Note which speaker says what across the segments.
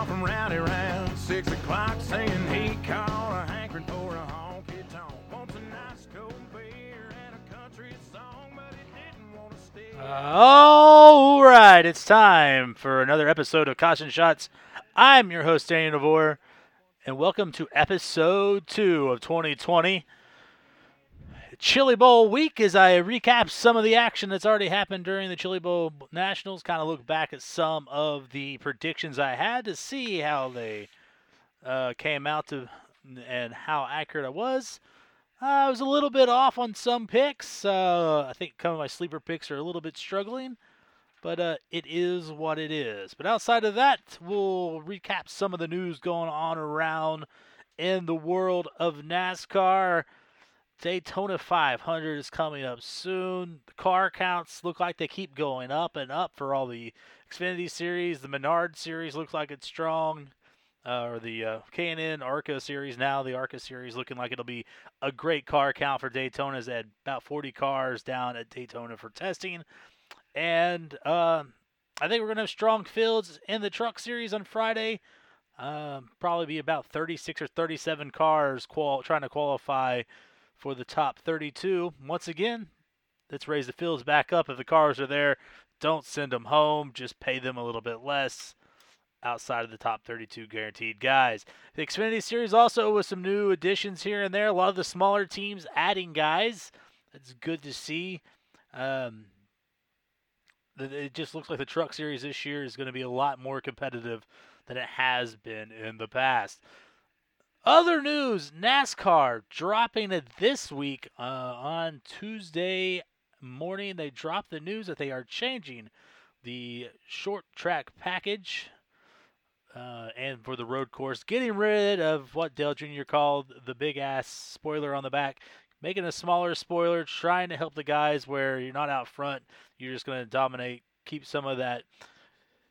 Speaker 1: call from Rowdy round six o'clock saying he caught a hankering for a honky tonk. Wants a nice cold beer and a country song, but he didn't want to stay.
Speaker 2: All right, it's time for another episode of Caution Shots. I'm your host, Daniel Devore, and welcome to episode two of 2020. Chili Bowl week as I recap some of the action that's already happened during the Chili Bowl Nationals, kind of look back at some of the predictions I had to see how they uh, came out to and how accurate I was. Uh, I was a little bit off on some picks. Uh, I think some of my sleeper picks are a little bit struggling, but uh, it is what it is. But outside of that, we'll recap some of the news going on around in the world of NASCAR. Daytona 500 is coming up soon. The car counts look like they keep going up and up for all the Xfinity series. The Menard series looks like it's strong uh, or the uh, K&N ARCA series now. The ARCA series looking like it'll be a great car count for Daytona's at about 40 cars down at Daytona for testing, and uh, I think we're gonna have strong fields in the Truck Series on Friday. Um, probably be about 36 or 37 cars qual- trying to qualify for the top 32. Once again, let's raise the fields back up. If the cars are there, don't send them home. Just pay them a little bit less outside of the top 32 guaranteed guys. The Xfinity Series also with some new additions here and there. A lot of the smaller teams adding guys. It's good to see. Um, it just looks like the Truck Series this year is going to be a lot more competitive than it has been in the past. Other news NASCAR dropping it this week uh, on Tuesday morning. They dropped the news that they are changing the short track package uh, and for the road course, getting rid of what Dale Jr. called the big ass spoiler on the back, making a smaller spoiler, trying to help the guys where you're not out front, you're just going to dominate, keep some of that,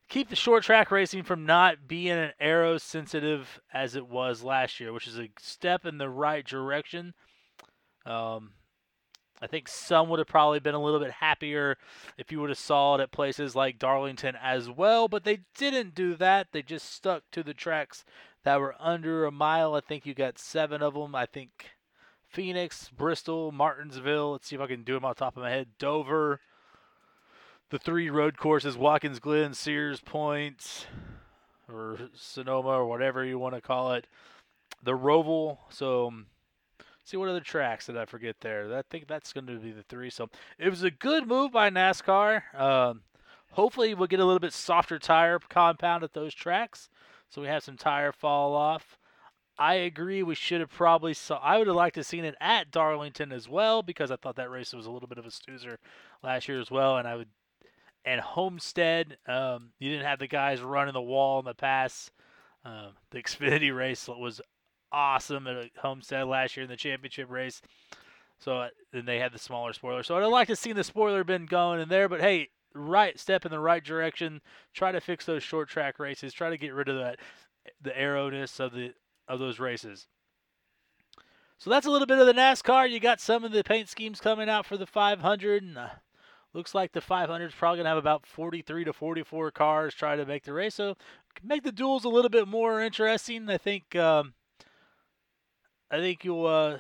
Speaker 2: keep the short track racing from not being an aero sensitive as it was last year, which is a step in the right direction. Um, I think some would have probably been a little bit happier if you would have saw it at places like Darlington as well, but they didn't do that. They just stuck to the tracks that were under a mile. I think you got seven of them. I think Phoenix, Bristol, Martinsville. Let's see if I can do them off the top of my head. Dover, the three road courses: Watkins Glen, Sears Point, or Sonoma, or whatever you want to call it. The Roval. So see what other tracks did I forget there? I think that's going to be the three. So it was a good move by NASCAR. Um, hopefully, we'll get a little bit softer tire compound at those tracks, so we have some tire fall off. I agree. We should have probably saw. I would have liked to have seen it at Darlington as well because I thought that race was a little bit of a snoozer last year as well, and I would. And Homestead, um, you didn't have the guys running the wall in the pass. Um, the Xfinity race was awesome at Homestead last year in the championship race. So then they had the smaller spoiler. So I'd like to see the spoiler been going in there, but hey, right step in the right direction. Try to fix those short track races. Try to get rid of that the arrowness of the of those races. So that's a little bit of the NASCAR. You got some of the paint schemes coming out for the 500, and uh, looks like the 500 is probably gonna have about 43 to 44 cars try to make the race. So make the duels a little bit more interesting. I think. Um, I think you'll. Uh,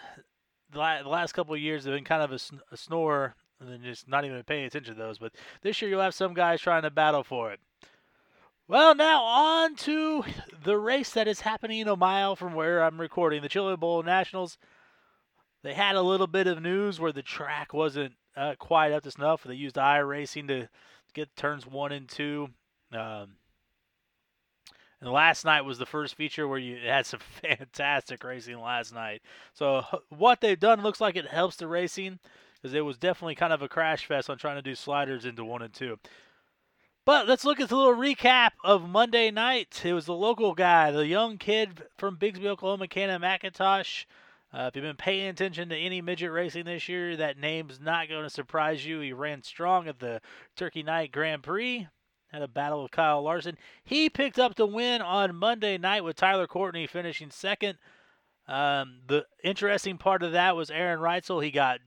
Speaker 2: the last couple of years have been kind of a, sn- a snore, and then just not even paying attention to those. But this year you'll have some guys trying to battle for it. Well, now on to the race that is happening a mile from where I'm recording, the Chili Bowl Nationals. They had a little bit of news where the track wasn't uh, quite up to snuff. They used iRacing to get turns one and two. Um, and last night was the first feature where you had some fantastic racing last night. So what they've done looks like it helps the racing because it was definitely kind of a crash fest on trying to do sliders into one and two. But let's look at the little recap of Monday night. It was the local guy, the young kid from Bixby, Oklahoma, Cannon McIntosh. Uh, if you've been paying attention to any midget racing this year, that name's not going to surprise you. He ran strong at the Turkey Night Grand Prix had a battle with Kyle Larson. He picked up the win on Monday night with Tyler Courtney finishing second. Um, the interesting part of that was Aaron Reutzel. He got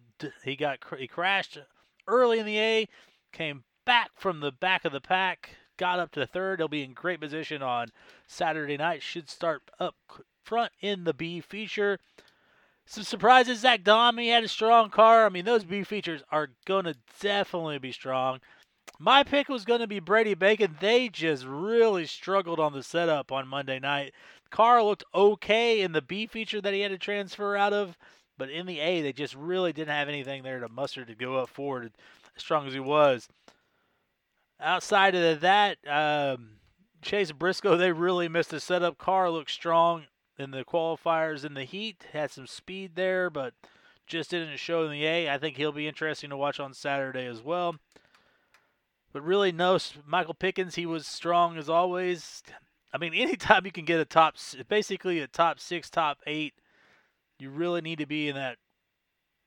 Speaker 2: he got he crashed early in the A, came back from the back of the pack, got up to third. He'll be in great position on Saturday night. Should start up front in the B feature. Some surprises. Zach Daum, he had a strong car. I mean, those B features are going to definitely be strong. My pick was going to be Brady Bacon. They just really struggled on the setup on Monday night. Car looked okay in the B feature that he had to transfer out of, but in the A, they just really didn't have anything there to muster to go up forward as strong as he was. Outside of that, um, Chase Briscoe, they really missed the setup. Car looked strong in the qualifiers in the heat, had some speed there, but just didn't show in the A. I think he'll be interesting to watch on Saturday as well. But really, no, Michael Pickens, he was strong as always. I mean, anytime you can get a top, basically a top six, top eight, you really need to be in that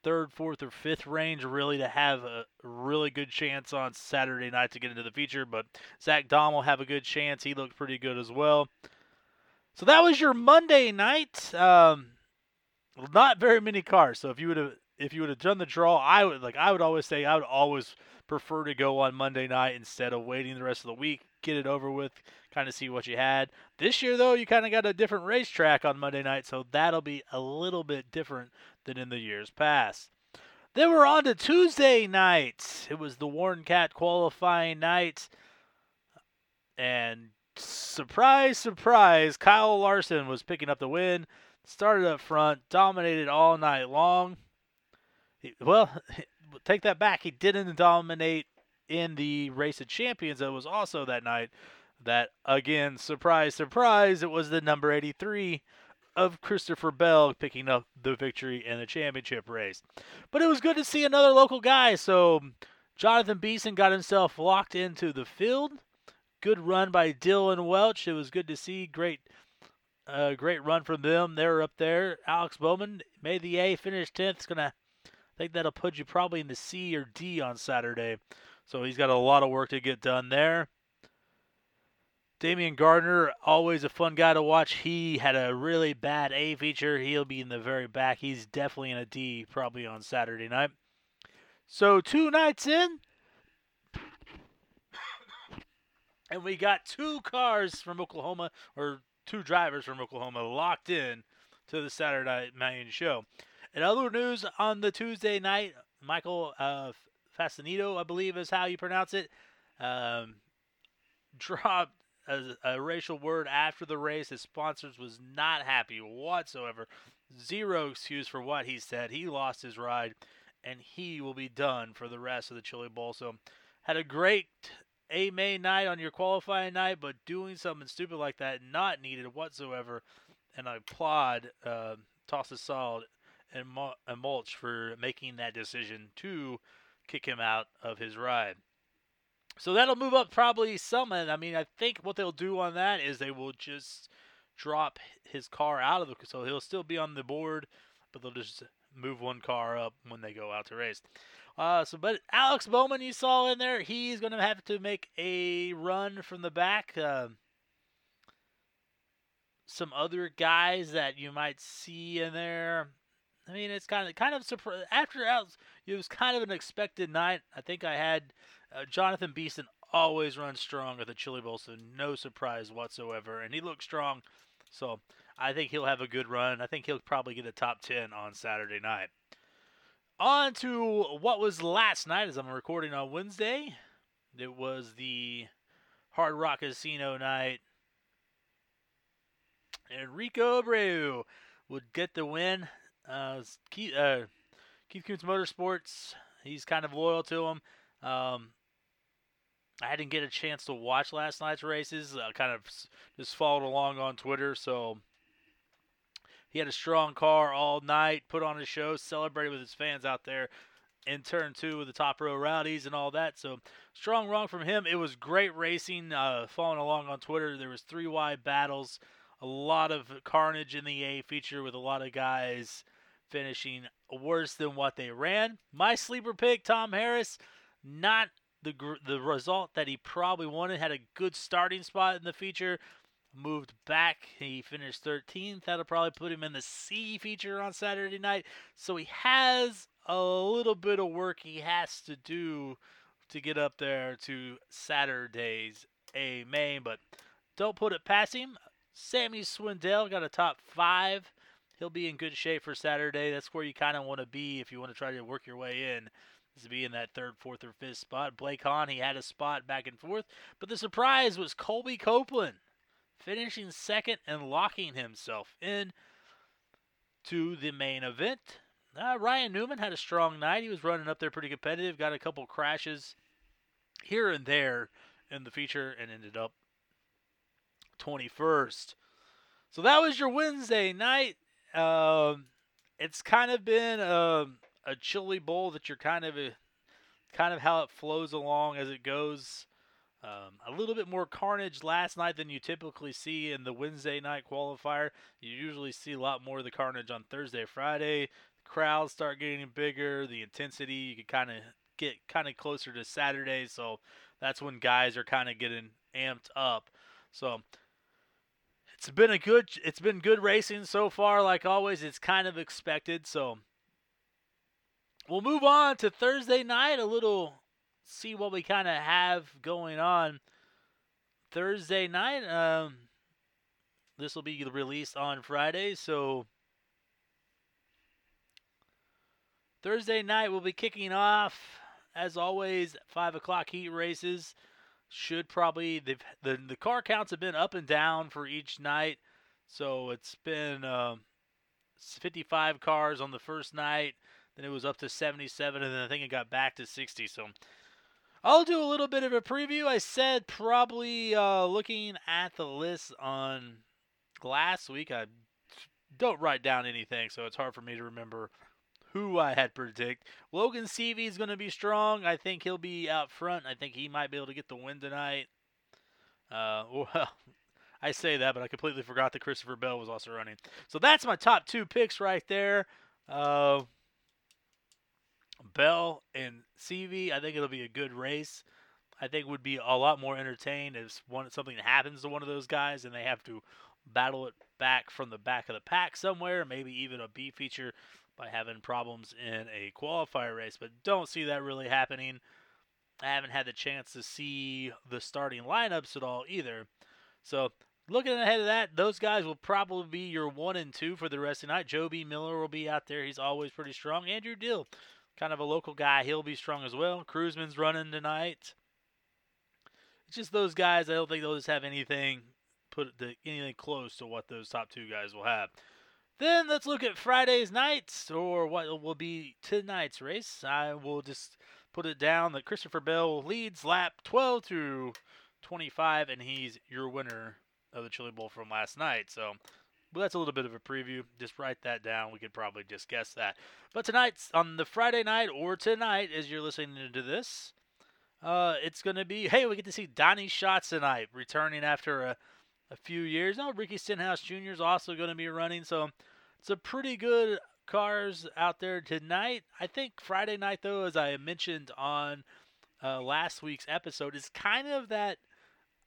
Speaker 2: third, fourth, or fifth range really to have a really good chance on Saturday night to get into the feature. But Zach Daum will have a good chance. He looked pretty good as well. So that was your Monday night. Um, not very many cars. So if you would have if you would have done the draw, I would like I would always say I would always prefer to go on Monday night instead of waiting the rest of the week, get it over with, kind of see what you had. This year though, you kind of got a different racetrack on Monday night, so that'll be a little bit different than in the years past. Then we're on to Tuesday night. It was the Warren Cat qualifying night. And surprise, surprise, Kyle Larson was picking up the win. Started up front, dominated all night long. He, well, take that back. He didn't dominate in the Race of Champions that was also that night. That, again, surprise, surprise, it was the number 83 of Christopher Bell picking up the victory in the championship race. But it was good to see another local guy. So Jonathan Beeson got himself locked into the field. Good run by Dylan Welch. It was good to see. Great, uh, great run from them. They're up there. Alex Bowman made the A, finished tenth. It's gonna, I think that'll put you probably in the C or D on Saturday. So he's got a lot of work to get done there. Damion Gardner, always a fun guy to watch. He had a really bad A feature. He'll be in the very back. He's definitely in a D probably on Saturday night. So two nights in, and we got two cars from Oklahoma, or two drivers from Oklahoma, locked in to the Saturday Night show. In other news, on the Tuesday night, Michael uh, Fasanito, I believe is how you pronounce it, um, dropped a, a, racial word after the race. His sponsors was not happy whatsoever. Zero excuse for what he said. He lost his ride, and he will be done for the rest of the Chili Bowl. So, had a great a May night on your qualifying night, but doing something stupid like that not needed whatsoever. And I applaud uh, Toss Solid and, and Mulch for making that decision to kick him out of his ride. So that'll move up probably some. And I mean, I think what they'll do on that is they will just drop his car out of the. So he'll still be on the board, but they'll just move one car up when they go out to race. Uh, so, but Alex Bowman, you saw in there, he's going to have to make a run from the back. Uh, some other guys that you might see in there. I mean, it's kind of kind of surprise after Alex. It was kind of an expected night. I think I had uh, Jonathan Beeson always runs strong at the Chili Bowl, so no surprise whatsoever. And he looks strong, so I think he'll have a good run. I think he'll probably get a top 10 on Saturday night. On to what was last night as I'm recording on Wednesday. It was the Hard Rock Casino night. Enrico Abreu would get the win. Uh, Keith, uh, Keith Kunz Motorsports, he's kind of loyal to him. Um, I didn't get a chance to watch last night's races. I kind of just followed along on Twitter. So he had a strong car all night, put on a show, celebrated with his fans out there in turn two with the top row rowdies and all that. So strong run from him. It was great racing. Uh, following along on Twitter, there was three wide battles, a lot of carnage in the A feature with a lot of guys finishing worse than what they ran. My sleeper pick, Tom Harris, not the the result that he probably wanted. Had a good starting spot in the feature. Moved back. He finished 13th. That'll probably put him in the C feature on Saturday night. So he has a little bit of work he has to do to get up there to Saturday's A main, but don't put it past him. Sammy Swindell got a top five. He'll be in good shape for Saturday. That's where you kind of want to be if you want to try to work your way in, to be in that third, fourth, or fifth spot. Blake Hahn, he had a spot back and forth, but the surprise was Colby Copeland finishing second and locking himself in to the main event. Uh, Ryan Newman had a strong night. He was running up there pretty competitive, got a couple crashes here and there in the feature, and ended up 21st. So that was your Wednesday night. Um, it's kind of been a, a chilly bowl that you're kind of a, kind of how it flows along as it goes. Um, a little bit more carnage last night than you typically see in the Wednesday night qualifier. You usually see a lot more of the carnage on Thursday, Friday. The crowds start getting bigger. The intensity you can kind of get kind of closer to Saturday, so that's when guys are kind of getting amped up. So it's been a good it's been good racing so far like always it's kind of expected so we'll move on to thursday night a little see what we kind of have going on thursday night um this will be released on friday so thursday night we'll be kicking off as always five o'clock heat races should probably they've the the car counts have been up and down for each night, so it's been um, 55 cars on the first night, then it was up to 77, and then I think it got back to 60. So I'll do a little bit of a preview. I said probably uh, looking at the list on last week. I don't write down anything, so it's hard for me to remember who I had predict. Logan Seavey is going to be strong. I think he'll be out front. I think he might be able to get the win tonight. Uh, well, I say that, but I completely forgot that Christopher Bell was also running. So that's my top two picks right there. Uh, Bell and Seavey. I think it'll be a good race. I think would be a lot more entertained if one something happens to one of those guys and they have to battle it back from the back of the pack somewhere, maybe even a B feature by having problems in a qualifier race, but don't see that really happening. I haven't had the chance to see the starting lineups at all either. So, looking ahead of that, those guys will probably be your one and two for the rest of the night. Joe B. Miller will be out there. He's always pretty strong. Andrew Dill, kind of a local guy, he'll be strong as well. Cruzman's running tonight. It's just those guys. I don't think they'll just have anything put the, anything close to what those top two guys will have. Then let's look at Friday's nights, or what will be tonight's race. I will just put it down that Christopher Bell leads lap 12 through 25, and he's your winner of the Chili Bowl from last night. So well, that's a little bit of a preview. Just write that down. We could probably just guess that. But tonight's on the Friday night, or tonight, as you're listening to this, uh, it's going to be hey, we get to see Donnie Schatz tonight, returning after a a few years. Now Ricky Stenhouse Jr. is also going to be running, so it's a pretty good cars out there tonight. I think Friday night, though, as I mentioned on uh, last week's episode, is kind of that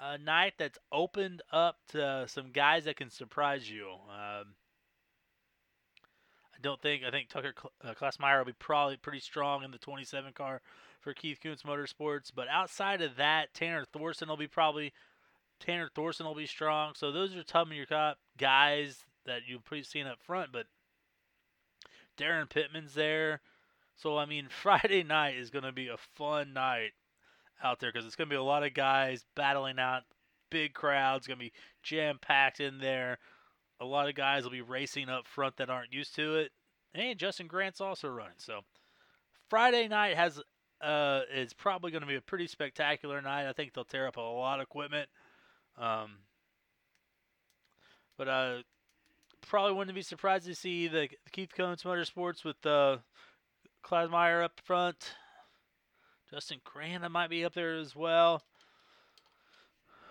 Speaker 2: uh, night that's opened up to some guys that can surprise you. Um, I don't think I think Tucker uh, Klaasmeyer will be probably pretty strong in the 27 car for Keith Kunz Motorsports, but outside of that, Tanner Thorson will be probably Tanner Thorson will be strong. So those are some of your top guys that you've probably seen up front. But Daryn Pittman's there. So, I mean, Friday night is going to be a fun night out there because it's going to be a lot of guys battling out. Big crowds, going to be jam packed in there. A lot of guys will be racing up front that aren't used to it. And Justin Grant's also running. So, Friday night has uh, is probably going to be a pretty spectacular night. I think they'll tear up a lot of equipment. Um, but uh, probably wouldn't be surprised to see the Keith Kunz Motorsports with uh, Klaasmeyer up front. Justin Grant might be up there as well.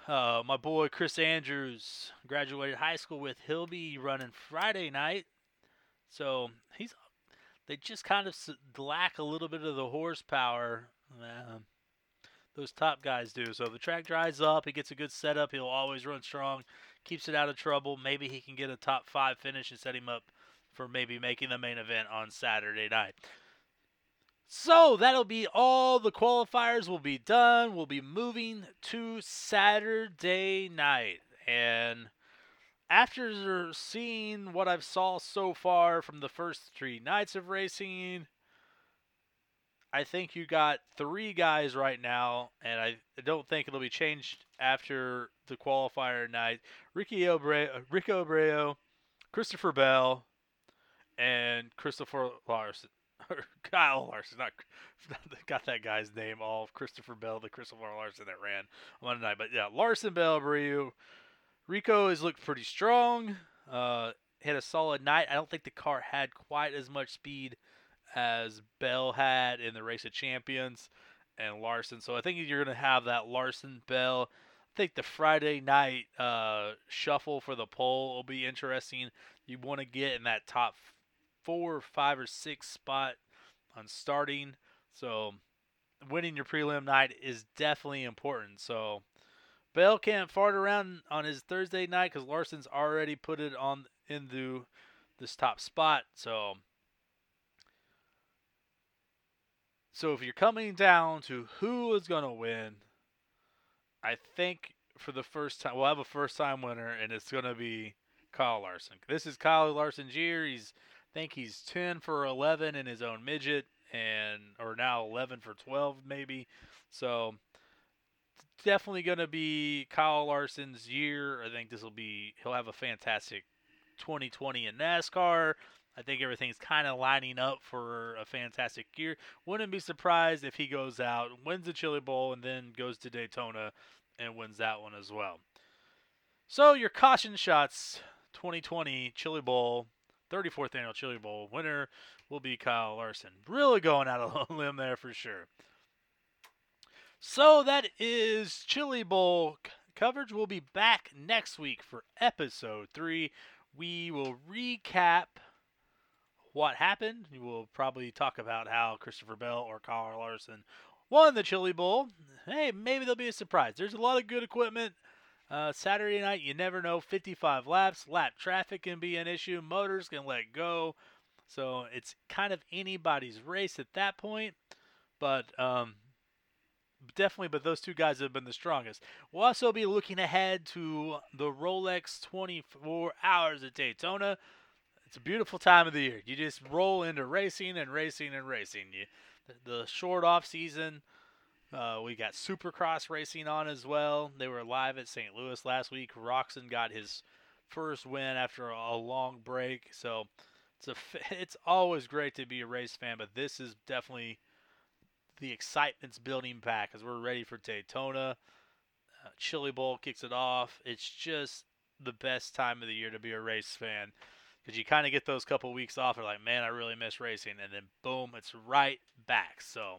Speaker 2: Uh, my boy Chris Andrews graduated high school with. He'll be running Friday night, so he's. They just kind of lack a little bit of the horsepower. Uh, those top guys do. So the track dries up, he gets a good setup, he'll always run strong, keeps it out of trouble. Maybe he can get a top five finish and set him up for maybe making the main event on Saturday night. So that'll be all the qualifiers will be done. We'll be moving to Saturday night. And after seeing what I've saw so far from the first three nights of racing, I think you got three guys right now, and I don't think it'll be changed after the qualifier night. Ricky Obre- Rico Abreu, Christopher Bell, and Christopher Larson. Kyle Larson, not got that guy's name all Christopher Bell, the Christopher Larson that ran on Monday night. But yeah, Larson Bell Abreu. Rico has looked pretty strong. Uh, had a solid night. I don't think the car had quite as much speed as Bell had in the race of champions and Larson. So I think you're going to have that Larson Bell. I think the Friday night uh, shuffle for the pole will be interesting. You want to get in that top four, five, or six spot on starting. So winning your prelim night is definitely important. So Bell can't fart around on his Thursday night because Larson's already put it on into this top spot. So So if you're coming down to who is to win, I think for the first time, we'll have a first time winner, and it's to be Kyle Larson. This is Kyle Larson's year. He's, think he's 10 for 11 in his own midget, and or now 11 for 12 maybe. So definitely going to be Kyle Larson's year. I think this will be he'll have a fantastic 2020 in NASCAR. I think everything's kind of lining up for a fantastic year. Wouldn't be surprised if he goes out, wins the Chili Bowl, and then goes to Daytona and wins that one as well. So your caution shots 2020 Chili Bowl, 34th annual Chili Bowl winner will be Kyle Larson. Really going out on a limb there for sure. So that is Chili Bowl coverage. We'll be back next week for episode three. We will recap what happened. We'll probably talk about how Christopher Bell or Kyle Larson won the Chili Bowl. Hey, maybe there'll be a surprise. There's a lot of good equipment. Uh, Saturday night, you never know. 55 laps, lap traffic can be an issue. Motors can let go. So it's kind of anybody's race at that point. But um, definitely, but those two guys have been the strongest. We'll also be looking ahead to the Rolex 24 Hours at Daytona. It's a beautiful time of the year. You just roll into racing and racing and racing. You, the, the short off season, uh, we got Supercross racing on as well. They were live at St. Louis last week. Roczen got his first win after a long break. So it's it's always great to be a race fan, but this is definitely the excitement's building back as we're ready for Daytona. Uh, Chili Bowl kicks it off. It's just the best time of the year to be a race fan because you kind of get those couple weeks off. You're like, man, I really miss racing, and then boom, it's right back. So,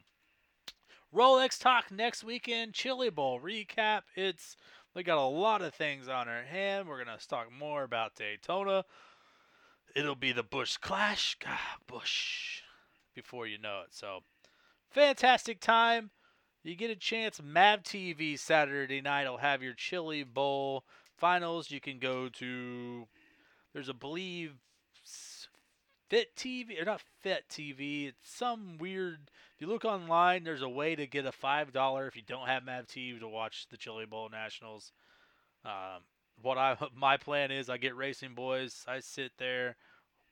Speaker 2: Rolex talk next weekend. Chili Bowl recap. It's we got a lot of things on our hand. We're gonna talk more about Daytona. It'll be the Bush Clash. God, Busch. Before you know it. So, fantastic time. You get a chance. Mav TV Saturday night. will have your Chili Bowl finals. You can go to there's a believe Fit TV or not Fit TV. It's some weird. If you look online, there's a way to get a five dollar if you don't have Mav TV to watch the Chili Bowl Nationals. Um, what I my plan is, I get Racing Boys. I sit there,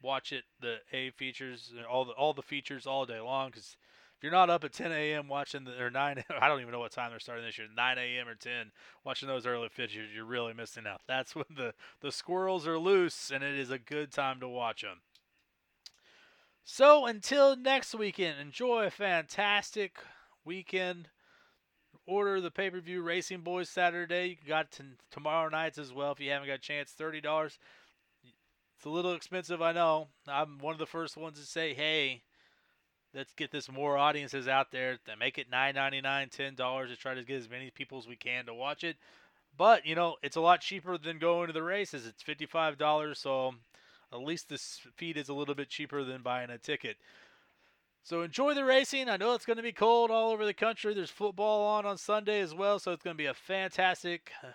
Speaker 2: watch it the A features, all the all the features all day long because if you're not up at 10 a.m. watching the or 9, I don't even know what time they're starting this year, 9 a.m. or 10, watching those early features, you're really missing out. That's when the the squirrels are loose, and it is a good time to watch them. So until next weekend, enjoy a fantastic weekend. Order the pay per view Racing Boys Saturday. You got t- tomorrow nights as well if you haven't got a chance. Thirty dollars. It's a little expensive, I know. I'm one of the first ones to say, hey, let's get this more audiences out there to make it $9.99 $10 to try to get as many people as we can to watch it but you know it's a lot cheaper than going to the races it's $55 so at least this feed is a little bit cheaper than buying a ticket so enjoy the racing i know it's going to be cold all over the country there's football on on sunday as well so it's going to be a fantastic uh,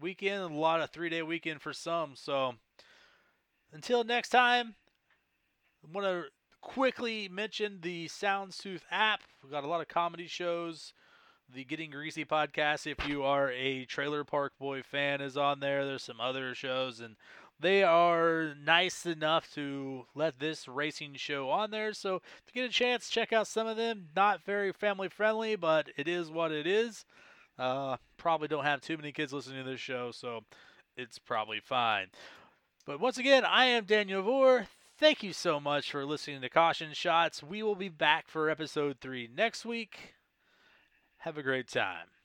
Speaker 2: weekend a lot of three day weekend for some so until next time i want to quickly mention the Soundstooth app. We've got a lot of comedy shows. The Getting Greasy podcast, if you are a Trailer Park Boy fan, is on there. There's some other shows, and they are nice enough to let this racing show on there. So if you get a chance, check out some of them. Not very family friendly, but it is what it is. Uh, probably don't have too many kids listening to this show, so it's probably fine. But once again, I am Daniel Vore. Thank you so much for listening to Caution Shots. We will be back for episode three next week. Have a great time.